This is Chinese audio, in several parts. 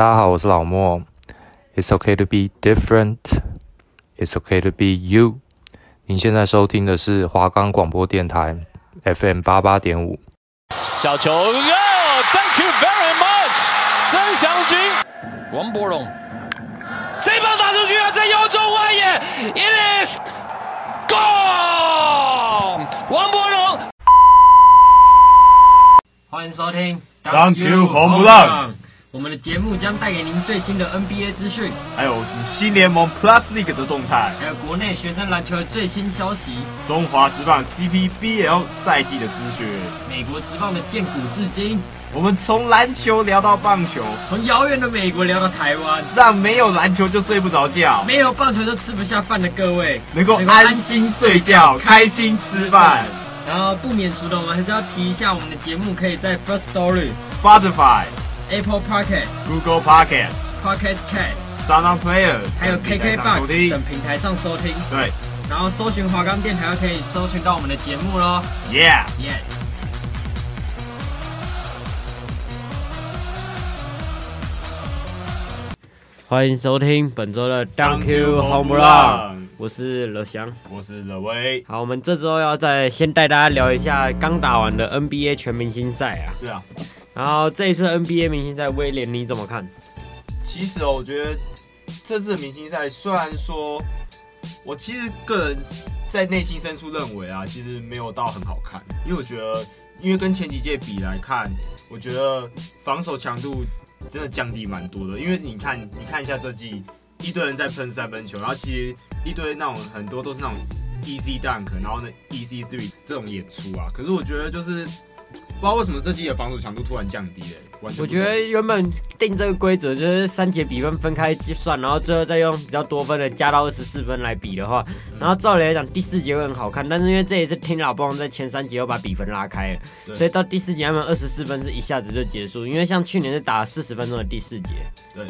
大家好，我是老莫。It's okay to be different. It's okay to be you. 您现在收听的是华冈广播电台 FM 八八点五。小球，Thank you very much，曾祥军，王博荣，这棒打出去啊，在右中外野，It is gone，王博荣。欢迎收听，Thank you 红不让。我们的节目将带给您最新的 NBA 资讯，还有新联盟 Plus League 的动态，还有国内学生篮球的最新消息，中华职棒 CPBL 赛季的资讯，美国职棒的建古至今。我们从篮球聊到棒球，从遥远的美国聊到台湾，让没有篮球就睡不着觉，没有棒球就吃不下饭的各位。能够安心睡觉，开心吃饭。然后不免俗的，我们还是要提一下，我们的节目可以在 First Story、Spotify。Apple Pocket、Google Pocket、Pocket Cat、SoundOn Player，还有 KKBOX 等平台上收听。对，然后搜寻华冈电台，就可以搜寻到我们的节目喽。Yeah，Yeah Yeah。欢迎收听本周的 Thank You Home Run，我是乐翔，我是乐威。好，我们这周要再先带大家聊一下刚打完的 NBA 全明星赛啊。是啊。然后这一次 NBA 明星赛，威廉你怎么看？其实哦，我觉得这次的明星赛虽然说，我其实个人在内心深处认为啊，其实没有到很好看，因为我觉得，因为跟前几届比来看，我觉得防守强度真的降低蛮多的。因为你看，你看一下这季，一堆人在喷三分球，然后其实一堆那种很多都是那种 easy dunk，然后呢 easy three 这种演出啊。可是我觉得就是。不知道为什么这季的防守强度突然降低了。我觉得原本定这个规则就是三节比分分开计算，然后最后再用比较多分的加到二十四分来比的话，然后照理来讲第四节会很好看。但是因为这一次听老棒在前三节又把比分拉开了，所以到第四节他们二十四分是一下子就结束。因为像去年是打四十分钟的第四节。对。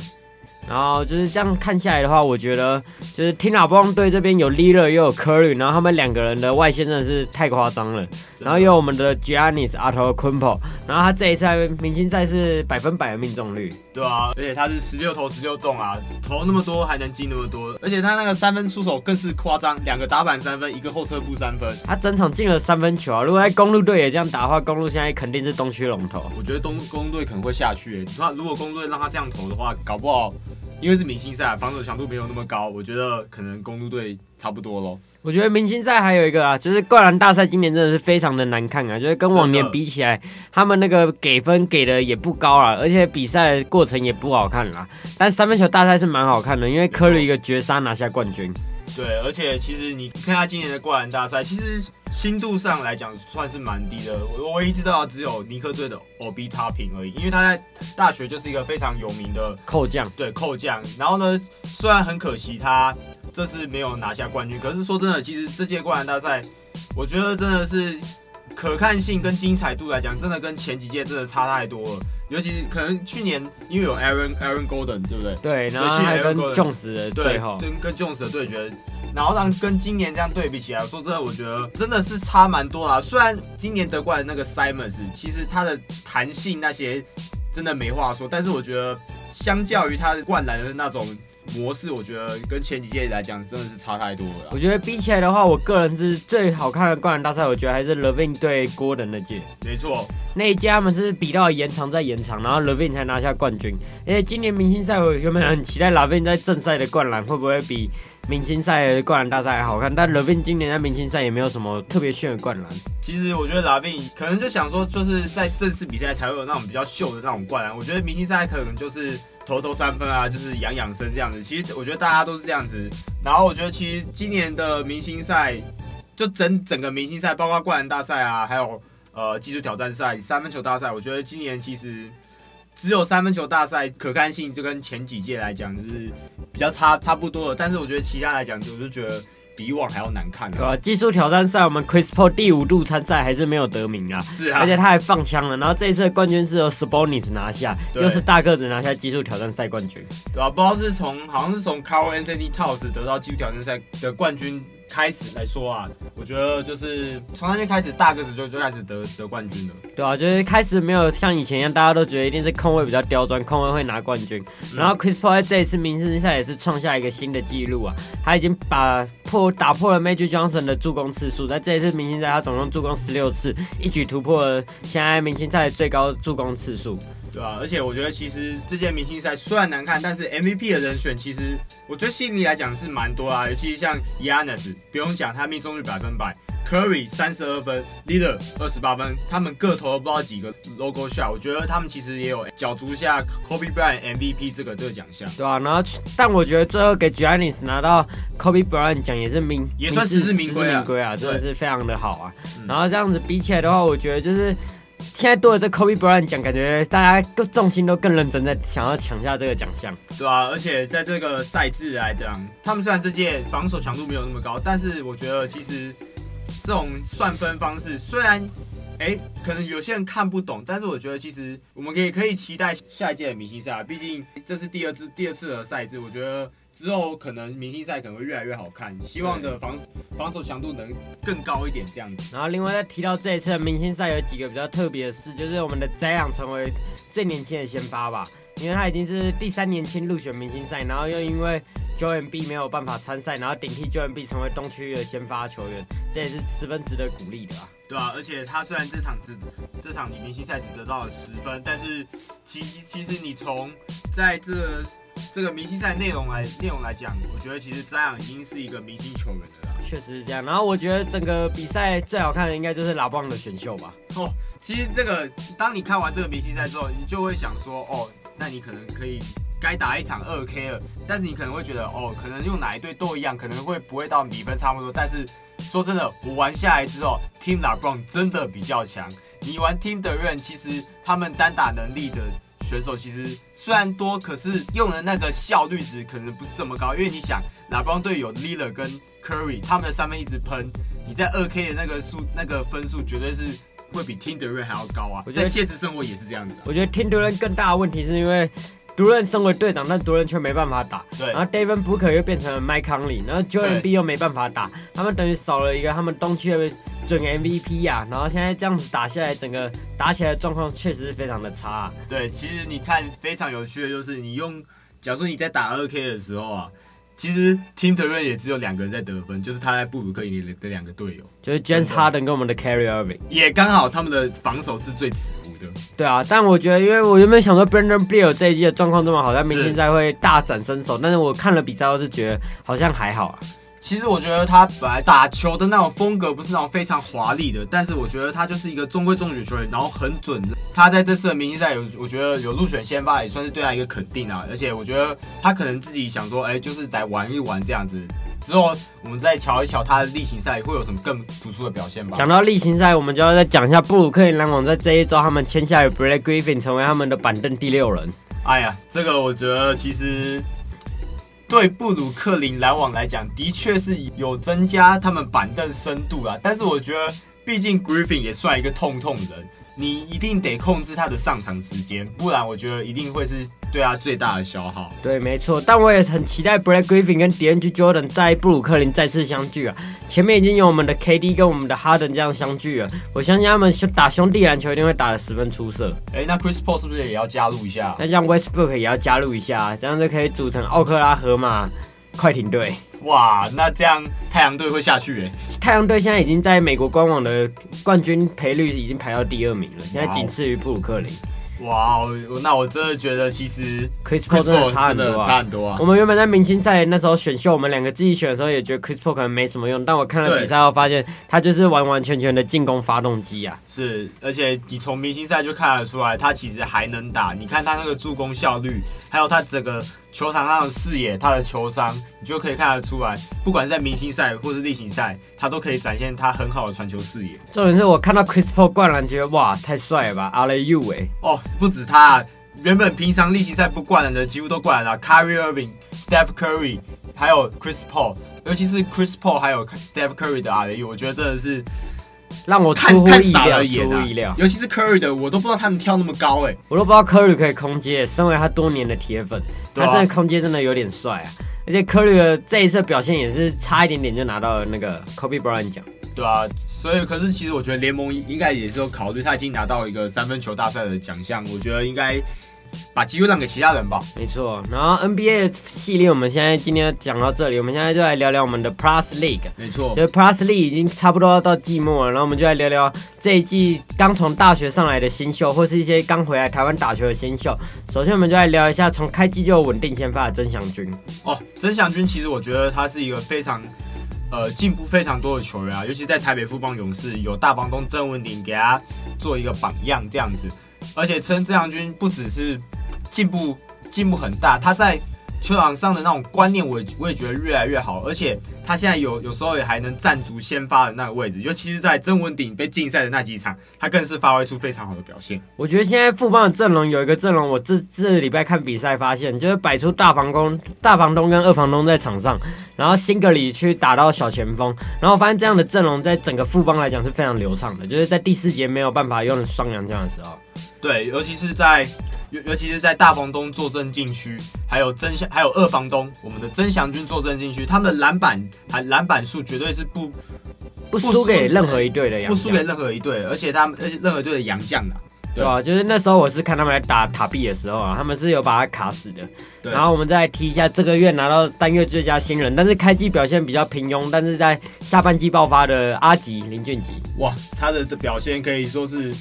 然后就是这样看下来的话，我觉得就是听老棒队这边有 Lillard 又有 Curry，然后他们两个人的外线真的是太夸张了。然后又有我们的 Giannis Antetokounmpo，然后他这一次明星赛是百分百的命中率。对啊，而且他是十六投十六中啊，投那么多还能进那么多，而且他那个三分出手更是夸张，两个打板三分，一个后撤步三分，他整场进了三分球啊！如果在公路队也这样打的话，公路现在肯定是东区龙头。我觉得东公路队可能会下去。那如果公路队让他这样投的话，搞不好。因为是明星赛，防守强度没有那么高，我觉得可能公路队差不多咯。我觉得明星赛还有一个啊，就是灌篮大赛今年真的是非常的难看啊，就是跟往年比起来，他们那个给分给的也不高啊，而且比赛过程也不好看啦。但三分球大赛是蛮好看的，因为科里一个绝杀拿下冠军。对，而且其实你看他今年的灌篮大赛，其实新度上来讲算是蛮低的。我唯一知道只有尼克队的 Obi Toppin 而已，因为他在大学就是一个非常有名的扣将，对扣将。然后呢，虽然很可惜他这次没有拿下冠军，可是说真的，其实这届灌篮大赛，我觉得真的是。可看性跟精彩度来讲，真的跟前几届真的差太多了。尤其是可能去年因为有 Aaron Aaron Golden，对不对？对，然后还跟 Jones 的最后，对，跟跟 Jones 的对决，然后让跟今年这样对比起来，说真的，我觉得真的是差蛮多啦。虽然今年得冠的那个 Simons，其实他的弹性那些真的没话说，但是我觉得相较于他灌篮的那种。模式我觉得跟前几届来讲真的是差太多了。我觉得比起来的话，我个人是最好看的灌篮大赛，我觉得还是 LaVine 对 Gordon 那届。没错，那一届他们是比到延长再延长，然后 LaVine 才拿下冠军。而且今年明星赛我原本很期待 LaVine 在正赛的灌篮会不会比明星赛的灌篮大赛还好看，但 LaVine 今年在明星赛也没有什么特别炫的灌篮。其实我觉得 LaVine 可能就想说，就是在正式比赛才会有那种比较秀的那种灌篮。我觉得明星赛可能就是。投投三分啊，就是养养生这样子。其实我觉得大家都是这样子。然后我觉得其实今年的明星赛，就整整个明星赛，包括灌篮大赛啊，还有呃技术挑战赛、三分球大赛，我觉得今年其实只有三分球大赛可看性就跟前几届来讲就是比较差差不多的。但是我觉得其他来讲，就我就觉得。比以往还要难看，对啊？技术挑战赛，我们 Chris Paul 第五度参赛还是没有得名啊，是啊，而且他还放枪了。然后这一次的冠军是由 Sabonis 拿下，又是大个子拿下技术挑战赛冠军，对啊？不知道是从好像是从 Carl Anthony Towns 得到技术挑战赛的冠军开始来说啊，我觉得就是从那天开始，大个子就就开始得得冠军了。对啊，就是开始没有像以前一样，大家都觉得一定是控卫比较刁钻，控卫会拿冠军。然后 Chris Paul 在这一次明星赛也是创下一个新的纪录啊，他已经把破打破了 Magic Johnson 的助攻次数，在这一次明星赛他总共助攻十六次，一举突破了现在明星赛的最高助攻次数。对啊，而且我觉得其实这届明星赛虽然难看，但是 MVP 的人选其实我觉得吸引力来讲是蛮多啊，尤其是像 Giannis 不用讲，他命中率百分百，Curry 三十二分，Leader 二十八分，他们各投了不知道几个 logo shot，我觉得他们其实也有角逐下 Kobe Bryant MVP 这个这个奖项。对啊，然后但我觉得最后给 Giannis 拿到 Kobe Bryant 奖也是名也算实至名归啊，名归啊，真的是非常的好啊。然后这样子比起来的话，我觉得就是。现在多了这 Kobe Bryant 奖，感觉大家都重心都更认真，在想要抢下这个奖项。对啊，而且在这个赛制来讲，他们虽然这届防守强度没有那么高，但是我觉得其实这种算分方式虽然，哎、可能有些人看不懂，但是我觉得其实我们可以可以期待下一届的明星赛，毕竟这是第二次第二次的赛制，我觉得。之后可能明星赛可能会越来越好看，希望的防防守强度能更高一点这样子。然后另外再提到这一次的明星赛有几个比较特别的事，就是我们的 Zion 成为最年轻的先发吧，因为他已经是第三年轻入选明星赛，然后又因为 Joel Embiid 没有办法参赛，然后顶替 Joel Embiid 成为东区的先发球员，这也是十分值得鼓励的啊。对啊，而且他虽然这场只这场你明星赛只得到了十分，但是其其实你从在这个。这个明星赛内容来内容来讲，我觉得其实 Zion 已经是一个明星球员了啦。确实是这样。然后我觉得整个比赛最好看的应该就是 LeBron 的选秀吧。哦，其实这个当你看完这个明星赛之后，你就会想说，哦，那你可能可以该打一场二 K 了。但是你可能会觉得，哦，可能用哪一队都一样，可能会不会到比分差不多。但是说真的，我玩下来之后，Team LeBron 真的比较强。你玩 Team Durant，其实他们单打能力的。选手其实虽然多，可是用的那个效率值可能不是这么高，因为你想，拉布朗队有 Lillard 跟 Curry，他们的三分一直喷，你在二 K 的那个数那个分数绝对是会比 Team Durant 还要高啊！我觉得现实生活也是这样子。我觉得 Team Durant 更大的问题是因为。独任身为队长，但独任却没办法打。对。然后 David Booker 又变成了 Mike Conley，然后 Joel Embiid 又没办法打，他们等于少了一个他们东区的准 MVP 呀、啊。然后现在这样子打下来，整个打起来的状况确实是非常的差、啊。对，其实你看非常有趣的就是，你用，假如说你在打二 K 的时候啊。其实 Team Durant 也只有两个人在得分，就是他在布鲁克林的两个队友，就是 James Harden 跟我们的 Kyrie Irving，也刚好他们的防守是最耻辱的。对啊，但我觉得，因为我原本想说 Brandon Beal 这一季的状况这么好，但明天再会大展身手，但是我看了比赛，我是觉得好像还好啊。其实我觉得他本来打球的那种风格不是那种非常华丽的，但是我觉得他就是一个中规中矩球员，然后很准。他在这次的明星赛有，我觉得有入选先发也算是对他一个肯定啊。而且我觉得他可能自己想说，哎，就是来玩一玩这样子。之后我们再瞧一瞧他的例行赛会有什么更突出的表现吧。讲到例行赛，我们就要再讲一下布鲁克林篮网在这一周他们签下了 Blake Griffin 成为他们的板凳第六人。哎呀，这个我觉得其实。对布鲁克林篮网来讲，的确是有增加他们板凳深度啦。但是我觉得，毕竟 Griffin 也算一个痛痛人，你一定得控制他的上场时间，不然我觉得一定会是。对啊，最大的消耗。对，没错。但我也很期待 Blake Griffin 跟 DeAndre Jordan 在布鲁克林再次相聚啊！前面已经有我们的 KD 跟我们的 Harden 这样相聚了，我相信他们打兄弟篮球一定会打得十分出色。哎，那 Chris Paul 是不是也要加入一下？那像 Westbrook 也要加入一下，这样就可以组成奥克拉荷马快艇队。哇，那这样太阳队会下去哎！太阳队现在已经在美国官网的冠军赔率已经排到第二名了，现在仅次于布鲁克林。哇，那我真的觉得其实 Chris Paul 真的差很多啊，差很多啊。我们原本在明星赛那时候选秀，我们两个自己选的时候也觉得 Chris Paul 可能没什么用，但我看了比赛后发现他就是完完全全的进攻发动机啊。是，而且你从明星赛就看得出来，他其实还能打。你看他那个助攻效率，还有他整个。球场上的视野，他的球商，你就可以看得出来，不管是在明星赛或是例行赛，他都可以展现他很好的传球视野。重点是我看到 Chris Paul 灌篮，觉得哇，太帅了吧！Alley-oop 哎，哦，不止他，原本平常例行赛不灌篮的，几乎都灌篮了。Kyrie Irving、Steph Curry，还有 Chris Paul，尤其是 Chris Paul 还有 Steph Curry 的 Alley-oop，我觉得真的是。让我出乎意料，出乎意料。尤其是 Curry 的，我都不知道他能跳那么高哎、欸，我都不知道 Curry 可以空接。身为他多年的铁粉，他真的空接真的有点帅啊。而且科里的这一次表现也是差一点点就拿到了那个 Kobe Bryant 奖。对啊，所以可是其实我觉得联盟应该也是有考虑，他已经拿到一个三分球大赛的奖项，我觉得应该。把机会让给其他人吧。没错，然后 NBA 系列我们现在今天讲到这里，我们现在就来聊聊我们的 Plus League。没错，就是 Plus League 已经差不多要到季末了，然后我们就来聊聊这一季刚从大学上来的新秀，或是一些刚回来台湾打球的新秀。首先，我们就来聊一下从开机就稳定先发的曾祥军。哦，曾祥军其实我觉得他是一个非常呃进步非常多的球员啊，尤其在台北富邦勇士有大房东郑文鼎给他做一个榜样这样子。而且称曾祥君不只是进步进步很大，他在球场上的那种观念，我我也觉得越来越好。而且他现在有有时候也还能站足先发的那个位置，尤其是在曾文鼎被禁赛的那几场，他更是发挥出非常好的表现。我觉得现在富邦的阵容有一个阵容，我这这礼拜看比赛发现，就是摆出大房东、大房东跟二房东在场上，然后辛格里去打到小前锋，然后我发现这样的阵容在整个富邦来讲是非常流畅的，就是在第四节没有办法用双阳这样的时候。对，尤其是在尤尤其是在大房东坐镇禁区，还有曾祥还有二房东，我们的曾祥军坐镇禁区，他们的篮板还篮板数绝对是不不输给任何一队的洋，不输给任何一队，而且他们而且任何队的洋将的，对啊，就是那时候我是看他们来打塔比的时候啊，他们是有把他卡死的。对，然后我们再来提一下这个月拿到单月最佳新人，但是开季表现比较平庸，但是在下半季爆发的阿吉林俊吉，哇，他的表现可以说是。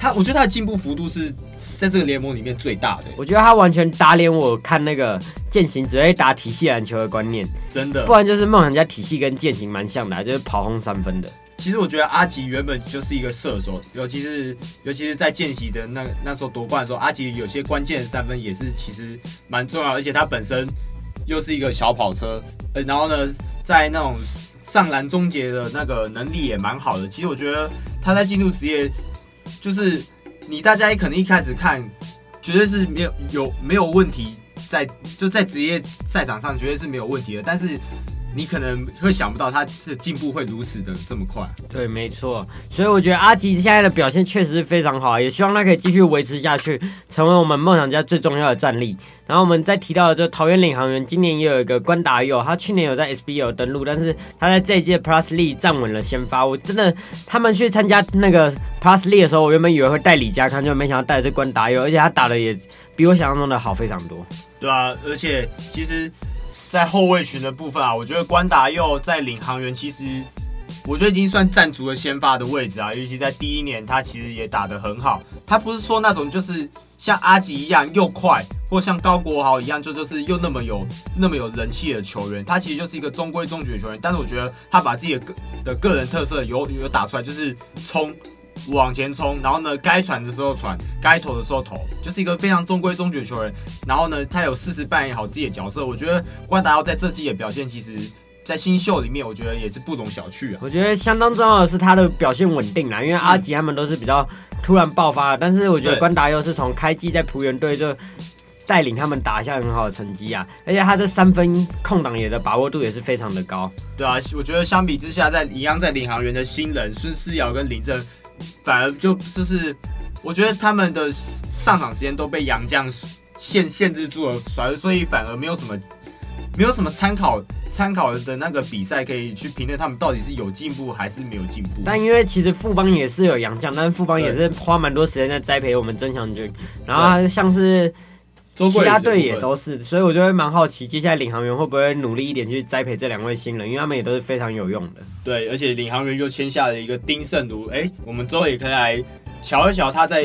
他，我觉得他的进步幅度是在这个联盟里面最大的。我觉得他完全打脸我看那个践行只会打体系篮球的观念，真的。不然就是梦想家体系跟践行蛮像的，就是跑轰三分的。其实我觉得阿吉原本就是一个射手，尤其是尤其是在见习的那那时候夺冠的时候，阿吉有些关键的三分也是其实蛮重要，而且他本身又是一个小跑车，呃，然后呢，在那种上篮终结的那个能力也蛮好的。其实我觉得他在进入职业。就是你大家也可能一开始看，绝对是没有有没有问题在，就在职业赛场上绝对是没有问题的，但是。你可能会想不到他的进步会如此的这么快。对，没错。所以我觉得阿吉现在的表现确实是非常好，也希望他可以继续维持下去，成为我们梦想家最重要的战力。然后我们再提到的就桃园领航员，今年也有一个关达佑，他去年有在 SBL 有登陆，但是他在这一届 Plus League 站稳了先发。我真的，他们去参加那个 Plus League 的时候，我原本以为会带李家康，就没想到带的是关达佑，而且他打的也比我想象中的好非常多。对啊，而且其实。在后卫群的部分啊，我觉得关达佑在领航员，其实我觉得已经算站足了先发的位置啊。尤其在第一年，他其实也打得很好。他不是说那种就是像阿吉一样又快，或像高国豪一样就就是又那么有那么有人气的球员。他其实就是一个中规中矩的球员。但是我觉得他把自己的个的个人特色有有打出来，就是冲。往前冲，然后呢，该传的时候传，该投的时候投，就是一个非常中规中矩的球员。然后呢，他有适时扮演好自己的角色。我觉得关达耀在这季的表现，其实，在新秀里面，我觉得也是不容小觑啊。我觉得相当重要的是他的表现稳定啦，因为阿吉他们都是比较突然爆发的，但是我觉得关达又是从开季在璞园队就带领他们打下很好的成绩啊，而且他这三分空档也的把握度也是非常的高。对啊，我觉得相比之下，在一样在领航员的新人孙思尧跟林振。反而就就是，我觉得他们的上场时间都被杨将限限制住了，所以所以反而没有什么没有什么参考参考的那个比赛可以去评论他们到底是有进步还是没有进步。但因为其实富邦也是有杨将，但是富邦也是花蛮多时间在栽培我们曾祥军，然后像是。其他队也都是，所以我就会蛮好奇，接下来领航员会不会努力一点去栽培这两位新人，因为他们也都是非常有用的。对，而且领航员又签下了一个丁胜儒，哎、欸，我们之后也可以来瞧一瞧他在。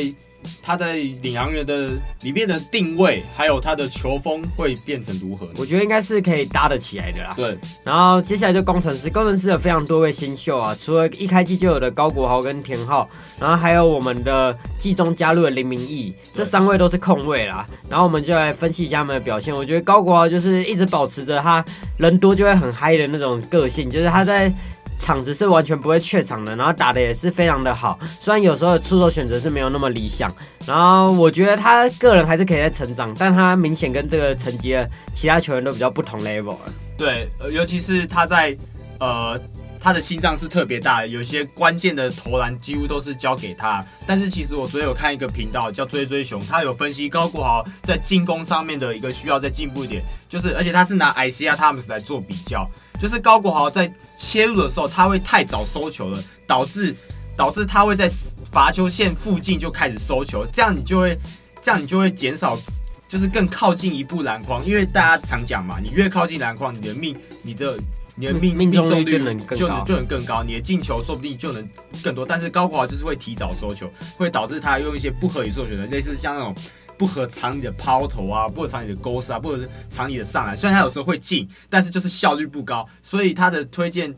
他在领航员的里面的定位，还有他的球风会变成如何？我觉得应该是可以搭得起来的啦。对，然后接下来就工程师，工程师有非常多位新秀啊，除了一开季就有的高国豪跟田浩，然后还有我们的季中加入的林明义，这三位都是控卫啦。然后我们就来分析一下他们的表现。我觉得高国豪就是一直保持着他人多就会很嗨的那种个性，就是他在。场子是完全不会怯场的，然后打的也是非常的好，虽然有时候出手选择是没有那么理想，然后我觉得他个人还是可以在成长，但他明显跟这个层级的其他球员都比较不同 level 了。对，尤其是他在呃他的心脏是特别大，有些关键的投篮几乎都是交给他。但是其实我昨天有看一个频道叫追追熊，他有分析高国豪在进攻上面的一个需要再进步一点，就是而且他是拿 ICA Thomas 来做比较，就是高国豪在切入的时候他会太早收球了，导致导致他会在罚球线附近就开始收球，这样你就会这样你就会减少。就是更靠近一步篮筐，因为大家常讲嘛，你越靠近篮筐，你的命，你的你的命命中率就能更高，就能就能更高，你的进球说不定就能更多。但是高国豪就是会提早收球，会导致他用一些不合理做选择，类似像那种不合常理的抛投啊，不合常理的勾杀啊，或者是常理的上来。虽然他有时候会进，但是就是效率不高。所以他的推荐，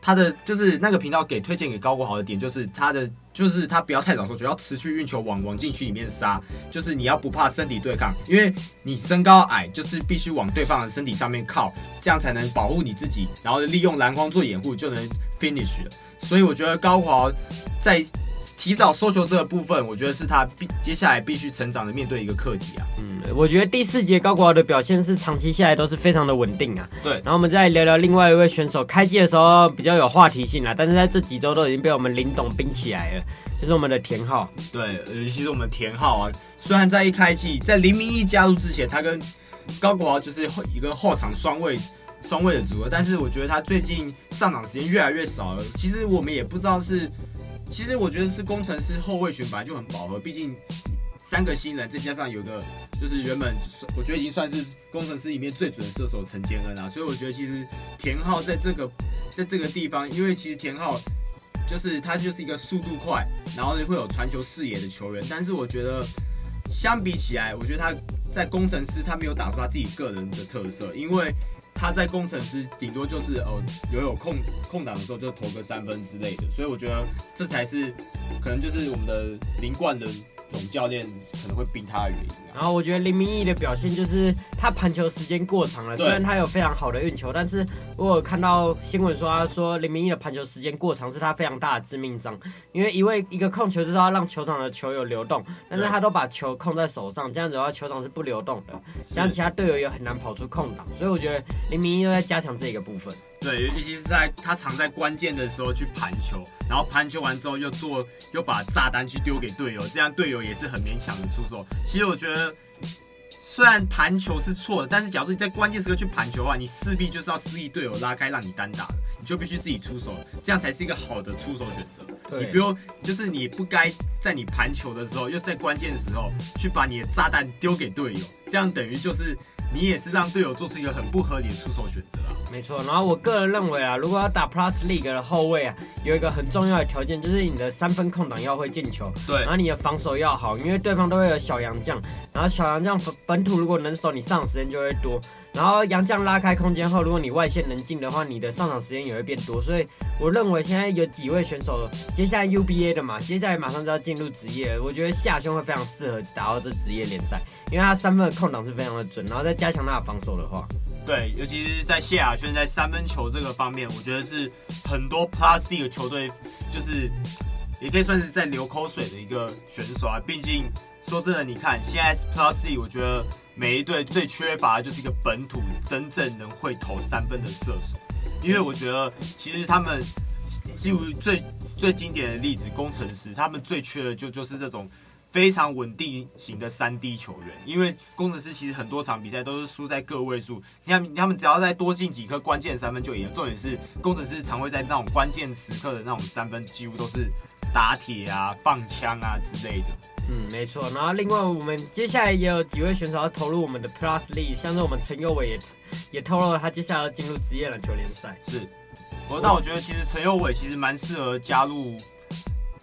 他的就是那个频道给推荐给高国豪的点，就是他的。就是他不要太早说，只，要持续运球往往禁区里面杀。就是你要不怕身体对抗，因为你身高矮，就是必须往对方的身体上面靠，这样才能保护你自己，然后利用篮筐做掩护就能 finish 了。所以我觉得高华在。提早收球这个部分，我觉得是他必接下来必须成长的面对一个课题啊。嗯，我觉得第四节高国豪的表现是长期下来都是非常的稳定啊。对，然后我们再聊聊另外一位选手，开季的时候比较有话题性啊，但是在这几周都已经被我们林董冰起来了，就是我们的田浩。对，尤其是我们田浩啊，虽然在一开季在林明义加入之前，他跟高国豪就是一个后场双位双位的组合，但是我觉得他最近上场时间越来越少了。其实我们也不知道是。其实我觉得是工程师后卫群本来就很饱和，毕竟三个新人再加上有个就是原本我觉得已经算是工程师里面最准的射手陈建恩啊，所以我觉得其实田浩在这个在这个地方，因为其实田浩就是他就是一个速度快，然后会有传球视野的球员，但是我觉得相比起来，我觉得他在工程师他没有打出他自己个人的特色，因为。他在工程师顶多就是哦，有有空空档的时候就投个三分之类的，所以我觉得这才是可能就是我们的零冠的总教练可能会逼他的原因。然后我觉得林明义的表现就是他盘球时间过长了，虽然他有非常好的运球，但是我有看到新闻说他说林明义的盘球时间过长是他非常大的致命伤，因为一位一个控球就是要让球场的球有流动，但是他都把球控在手上，这样子的话球场是不流动的，这样其他队友也很难跑出空档，所以我觉得林明义都在加强这个部分。对，尤其是在他常在关键的时候去盘球，然后盘球完之后又做又把炸弹去丢给队友，这样队友也是很勉强的出手。其实我觉得。虽然盘球是错的，但是假如说你在关键时刻去盘球的话，你势必就是要示意队友拉开，让你单打，你就必须自己出手，这样才是一个好的出手选择。你不用，就是你不该在你盘球的时候，又在关键的时候去把你的炸弹丢给队友，这样等于就是。你也是让队友做出一个很不合理的出手选择啊。没错，然后我个人认为啊，如果要打 Plus League 的后卫啊，有一个很重要的条件就是你的三分空档要会进球，对，然后你的防守要好，因为对方都会有小洋将，然后小洋将本土如果能守，你上场时间就会多。然后杨将拉开空间后，如果你外线能进的话，你的上场时间也会变多。所以我认为现在有几位选手，接下来 UBA 的嘛，接下来马上就要进入职业，我觉得夏兄会非常适合打到这职业联赛，因为他三分的空档是非常的准，然后再加强他的防守的话，对，尤其是在谢亚轩在三分球这个方面，我觉得是很多 Plus 的球队就是也可以算是在流口水的一个选手啊。毕竟说真的，你看现在 Plus D，我觉得。每一队最缺乏的就是一个本土真正能会投三分的射手，因为我觉得其实他们，例如最最经典的例子，工程师，他们最缺的就就是这种非常稳定型的三 D 球员，因为工程师其实很多场比赛都是输在个位数，你看他们只要再多进几颗关键三分就赢了，重点是工程师常会在那种关键时刻的那种三分几乎都是打铁啊、放枪啊之类的。嗯，没错。然后另外，我们接下来也有几位选手要投入我们的 Plus League，像是我们陈佑伟也也透露了他接下来要进入职业篮球联赛。是，我那我觉得其实陈佑伟其实蛮适合加入。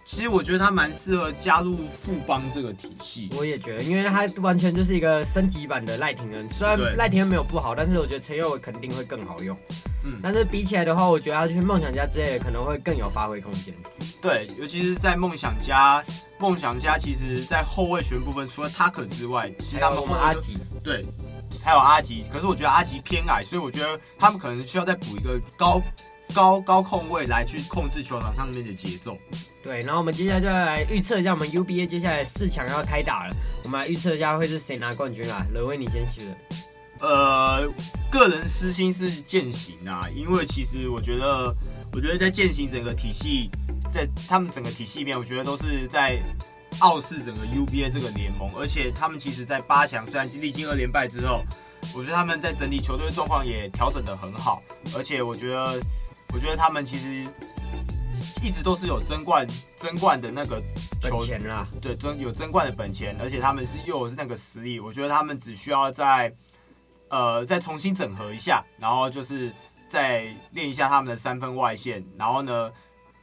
其实我觉得他蛮适合加入富邦这个体系。我也觉得，因为他完全就是一个升级版的赖廷恩。虽然赖廷恩没有不好，但是我觉得陈佑伟肯定会更好用。嗯，但是比起来的话，我觉得他去梦想家之类的可能会更有发挥空间。对，尤其是在梦想家，梦想家其实在后卫选部分，除了塔克之外，其他们我们阿吉，对，还有阿吉。可是我觉得阿吉偏矮，所以我觉得他们可能需要再补一个高。高高控位来去控制球场上面的节奏。对，然后我们接下来就要来预测一下我们 UBA 接下来四强要开打了。我们来预测一下会是谁拿冠军啊？乐威，你先去了。呃，个人私心是践行啊，因为其实我觉得我觉得在践行整个体系，在他们整个体系里面，我觉得都是在傲视整个 UBA 这个联盟，而且他们其实，在八强虽然历经二连败之后，我觉得他们在整体球队状况也调整得很好，而且我觉得，我觉得他们其实一直都是有争冠争冠的那个球本钱啦，对，争有争冠的本钱，而且他们是又有那个实力，我觉得他们只需要再呃再重新整合一下，然后就是。再练一下他们的三分外线，然后呢，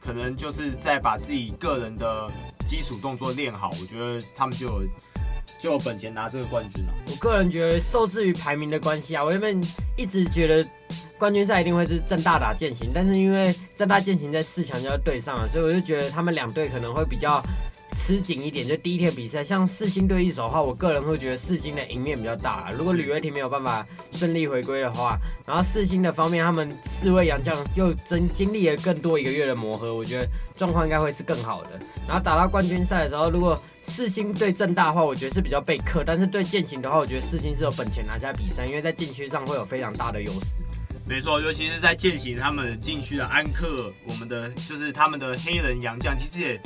可能就是再把自己个人的基础动作练好，我觉得他们就有就有本钱拿这个冠军了。我个人觉得受制于排名的关系啊，我原本一直觉得冠军赛一定会是正大打健行，但是因为正大健行在四强就要对上了，所以我就觉得他们两队可能会比较。吃紧一点，就第一天比赛，像四星对一手的话，我个人会觉得四星的赢面比较大。如果吕伟霆没有办法顺利回归的话，然后四星的方面，他们四位洋将又经经历了更多一个月的磨合，我觉得状况应该会是更好的。然后打到冠军赛的时候，如果四星对正大的话，我觉得是比较被克，但是对健行的话，我觉得四星是有本钱拿下比赛，因为在禁区上会有非常大的优势。没错，尤其是在践行他们禁区的安克，我们的就是他们的黑人洋将，其实也。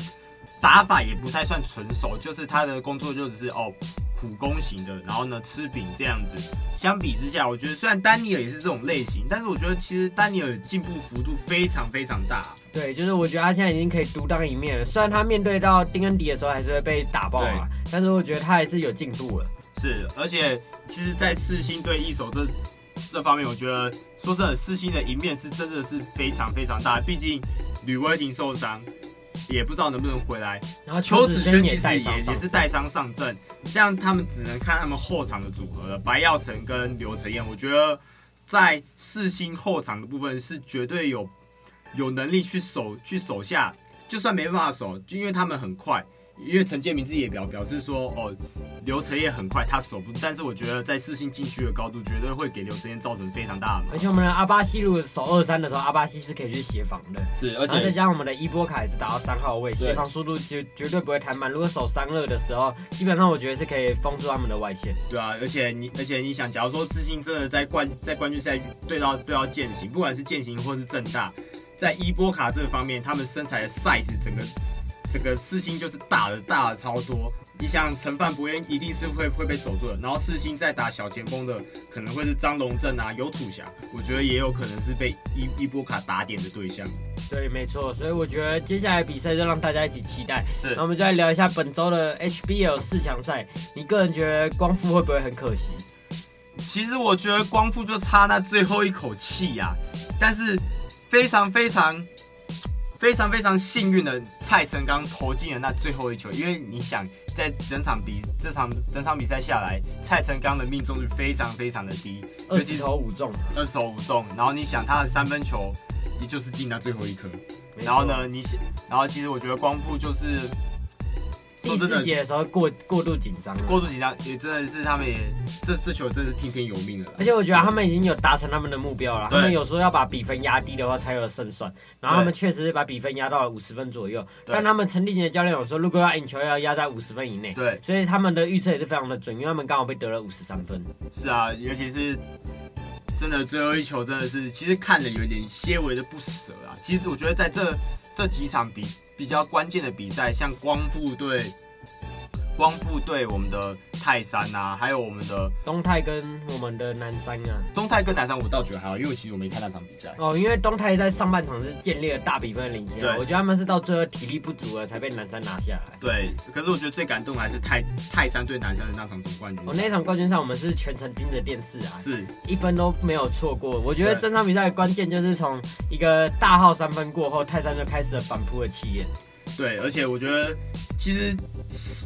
打法也不太算纯熟，就是他的工作就只是哦苦工型的，然后呢吃饼这样子。相比之下，我觉得虽然丹尼尔也是这种类型，但是我觉得其实丹尼尔进步幅度非常非常大。对，就是我觉得他现在已经可以独当一面了。虽然他面对到丁恩迪的时候还是会被打爆啊，但是我觉得他还是有进步了。是，而且其实，在四星对一手这这方面，我觉得说真的，四星的赢面是真的是非常非常大。毕竟吕威霆受伤。也不知道能不能回来，然后邱子轩其实也也是带伤上阵，这样他们只能看他们后场的组合了。白耀成跟刘承燕，我觉得在四星后场的部分是绝对有有能力去守去守下，就算没办法守，就因为他们很快。因为陈建明自己也表表示说，哦，刘成业很快，他守不住，但是我觉得在四星禁区的高度，绝对会给刘成业造成非常大的。而且我们的阿巴西如果守二三的时候，阿巴西是可以去协防的。是，而且再加上我们的伊波卡也是打到三号位，协防速度绝绝对不会太慢。如果守三二的时候，基本上我觉得是可以封住他们的外线。对啊，而且你而且你想，假如说四星真的在冠在冠军赛对到对到践行，不管是践行或是正大，在伊波卡这个方面，他们身材的 size 整个。整个四星就是大的大的超多，你想陈范博彦一定是会会被守住的，然后四星再打小前锋的可能会是张龙正啊，有楚祥，我觉得也有可能是被伊伊波卡打点的对象。对，没错，所以我觉得接下来比赛就让大家一起期待。是，那我们就来聊一下本周的 HBL 四强赛，你个人觉得光复会不会很可惜？其实我觉得光复就差那最后一口气呀、啊，但是非常非常。非常非常幸运的蔡成刚投进了那最后一球，因为你想在整场比这场整场比赛下来，蔡成刚的命中率非常非常的低，二十投五中，二十投五中。然后你想他的三分球，也就是进那最后一颗。然后呢，你想，然后其实我觉得光复就是。第四节的时候过过度紧张，过度紧张也真的是他们也这这球真的是听天由命了。而且我觉得他们已经有达成他们的目标了。他们有说要把比分压低的话才有胜算，然后他们确实是把比分压到了五十分左右。但他们陈立杰教练有说，如果要赢球要压在五十分以内。对，所以他们的预测也是非常的准，因为他们刚好被得了五十三分。是啊，尤其是真的最后一球真的是，其实看了有点些微的不舍啊。其实我觉得在这这几场比。比较关键的比赛，像光复队。光复对我们的泰山啊，还有我们的东泰跟我们的南山啊。东泰跟南山我倒觉得还好，因为其实我没看那场比赛。哦，因为东泰在上半场是建立了大比分的领先，我觉得他们是到最后体力不足了才被南山拿下来。对，可是我觉得最感动还是泰泰山对南山的那场总冠军。哦，那场冠军赛我们是全程盯着电视啊，是一分都没有错过。我觉得这场比赛的关键就是从一个大号三分过后，泰山就开始了反扑的气焰。对，而且我觉得其实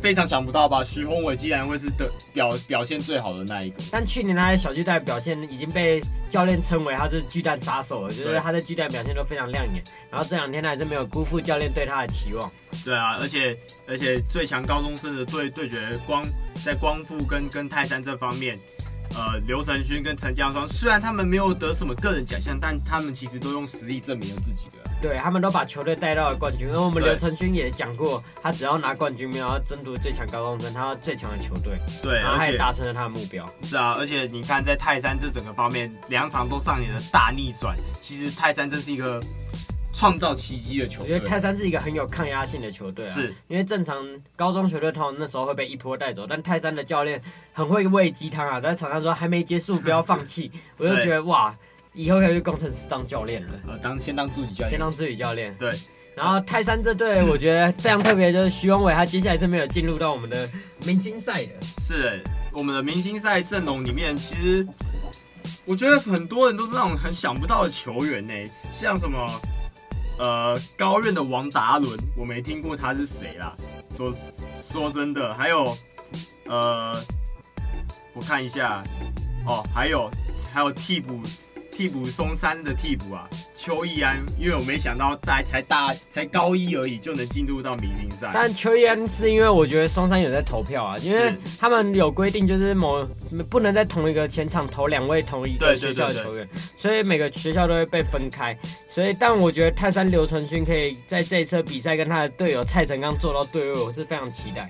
非常想不到吧，徐宏伟竟然会是的表表现最好的那一个。但去年他在小巨蛋表现已经被教练称为他是巨蛋杀手了，就是他在巨蛋表现都非常亮眼。然后这两天他还是没有辜负教练对他的期望。对啊，而且而且最强高中生的对对决光在光复跟跟泰山这方面，呃，刘承勋跟陈江双虽然他们没有得什么个人奖项，但他们其实都用实力证明了自己的。对，他们都把球队带到了冠军，而我们刘承勋也讲过，他只要拿冠军，没有要争夺最强高中生，他要最强的球队。对，然后他也达成了他的目标。是啊，而且你看，在泰山这整个方面，两场都上演了大逆转。其实泰山真是一个创造奇迹的球队。我觉得泰山是一个很有抗压性的球队啊，是因为正常高中球队通常那时候会被一波带走，但泰山的教练很会喂鸡汤啊，在场上说还没结束，不要放弃。我就觉得哇，以后可以去工程师当教练了。呃，当先当助理教练，先当助理教练。对。然后泰山这队，我觉得非常特别，就是徐宏伟，他接下来是没有进入到我们的明星赛的。是，我们的明星赛阵容里面，其实我觉得很多人都是那种很想不到的球员呢，像什么呃高院的王达伦，我没听过他是谁啦。说说真的，还有呃，我看一下哦，还有还有替补。替补松山的替补啊，邱义安，因为我没想到大才大才高一而已就能进入到明星赛。但邱义安是因为我觉得松山有在投票啊，因为他们有规定，就是某不能在同一个前场投两位同一个学校的球员，所以每个学校都会被分开。所以，但我觉得泰山刘承勋可以在这一次比赛跟他的队友蔡成刚做到对位，我是非常期待。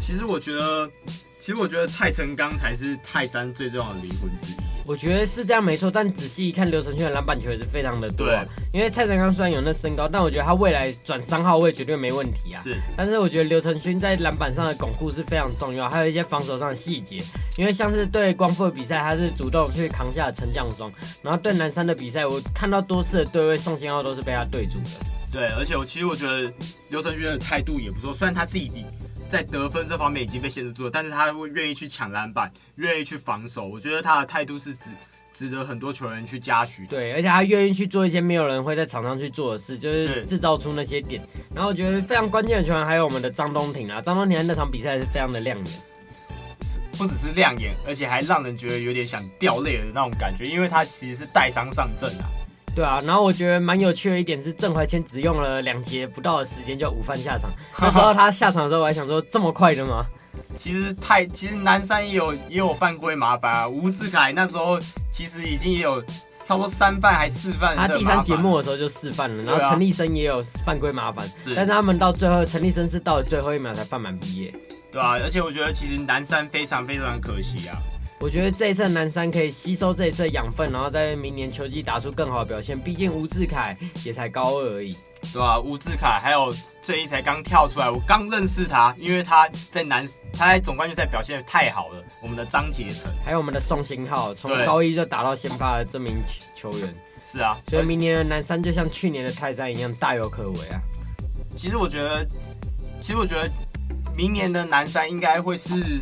其实我觉得，其实我觉得蔡成刚才是泰山最重要的灵魂之一。我觉得是这样没错，但仔细一看，刘承勋的篮板球也是非常的多。对，因为蔡成刚虽然有那身高，但我觉得他未来转三号位绝对没问题啊。是，但是我觉得刘承勋在篮板上的巩固是非常重要，还有一些防守上的细节。因为像是对光复的比赛，他是主动去扛下陈将双，然后对南山的比赛，我看到多次的对位宋新浩都是被他对住的。对，而且我其实我觉得刘承勋的态度也不错，虽然他自己在得分这方面已经被限制住了，但是他会愿意去抢篮板，愿意去防守。我觉得他的态度是值值得很多球员去嘉许。对，而且他愿意去做一些没有人会在场上去做的事，就是制造出那些点。然后我觉得非常关键的球员还有我们的张东庭啊，张东庭那场比赛是非常的亮眼，不只是亮眼，而且还让人觉得有点想掉泪的那种感觉，因为他其实是带伤上阵啊。对啊，然后我觉得蛮有趣的一点是，郑怀谦只用了两节不到的时间就午饭下场。那时候他下场的时候，我还想说这么快的吗？其实太，其实南山也有也有犯规麻烦啊。吴志凯那时候其实已经也有差不多三犯还四犯。他第三节目的时候就四犯了，然后陈立生也有犯规麻烦。是，但是他们到最后，陈立生是到了最后一秒才犯满毕业。对啊，而且我觉得其实南山非常非常可惜啊。我觉得这一次南山可以吸收这一次的养分，然后在明年球季打出更好的表现。毕竟吴志凯也才高二而已，对吧、啊？吴志凯还有最近才刚跳出来，我刚认识他，因为他在南他在总冠军赛表现得太好了。我们的张杰成，还有我们的宋新浩，从高一就打到先发的这名球员。是啊，所以明年的南山就像去年的泰山一样大有可为啊。其实我觉得，其实我觉得明年的南山应该会是。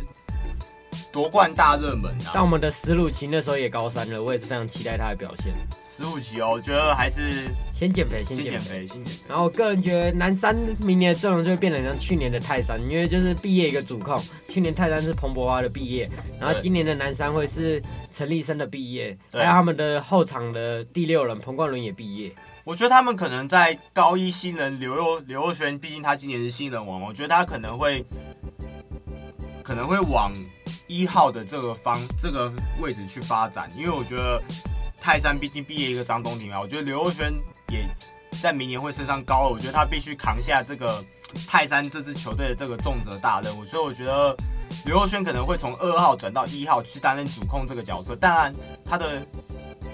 夺冠大热门啊！但我们的史鲁奇那时候也高三了，我也是非常期待他的表现。史鲁奇哦，我觉得还是先减肥，先减肥，先减肥。然后我个人觉得南山明年的阵容就会变得像去年的泰山，因为就是毕业一个主控，去年泰山是彭博华的毕业，然后今年的南山会是陈立生的毕业，还有他们的后场的第六人彭冠伦也毕业。我觉得他们可能在高一新人刘佑刘佑轩，毕竟他今年是新人王，我觉得他可能会可能会往。一号的这个方这个位置去发展，因为我觉得泰山毕竟毕业一个张东庭啊，我觉得刘若瑄也在明年会升上高二，我觉得他必须扛下这个泰山这支球队的这个重责大任务，所以我觉得刘若瑄可能会从二号转到一号去担任主控这个角色，当然他的。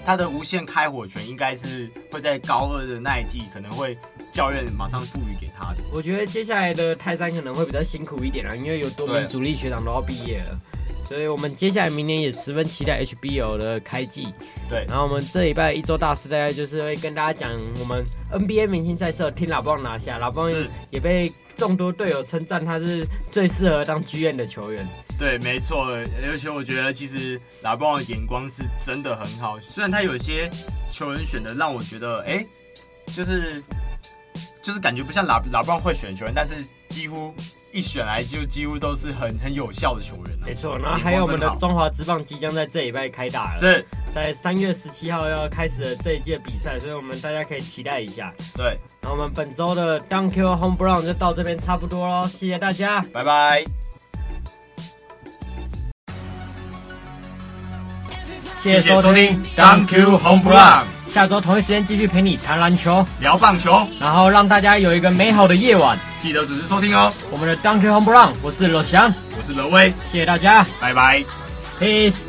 他的无限开火权应该是会在高二的那一季，可能会教练马上赋予给他的。我觉得接下来的泰山可能会比较辛苦一点啊，因为有多名主力学长都要毕业了，所以我们接下来明年也十分期待 HBO 的开季。对，然后我们这礼拜一周大师大概就是会跟大家讲我们 NBA 明星赛事听老邦拿下，老邦也被众多队友称赞他是最适合当剧院的球员。对，没错，而且我觉得其实拉布朗的眼光是真的很好。虽然他有些球员选的让我觉得，哎，就是就是感觉不像拉拉布朗会选球员，但是几乎一选来就几乎都是很很有效的球员。没错，然后还有我们的中华职棒即将在这礼拜开打了，是在三月十七号要开始的这一届比赛，所以我们大家可以期待一下。对，那我们本周的 Dunk Your Home Run 就到这边差不多喽，谢谢大家，拜拜。谢谢收听，Thank you Home Run。下周同一时间继续陪你谈篮球、聊棒球，然后让大家有一个美好的夜晚。记得准时收听哦。我们的 you Home Run，我是罗翔，我是罗威，谢谢大家，拜拜，Peace。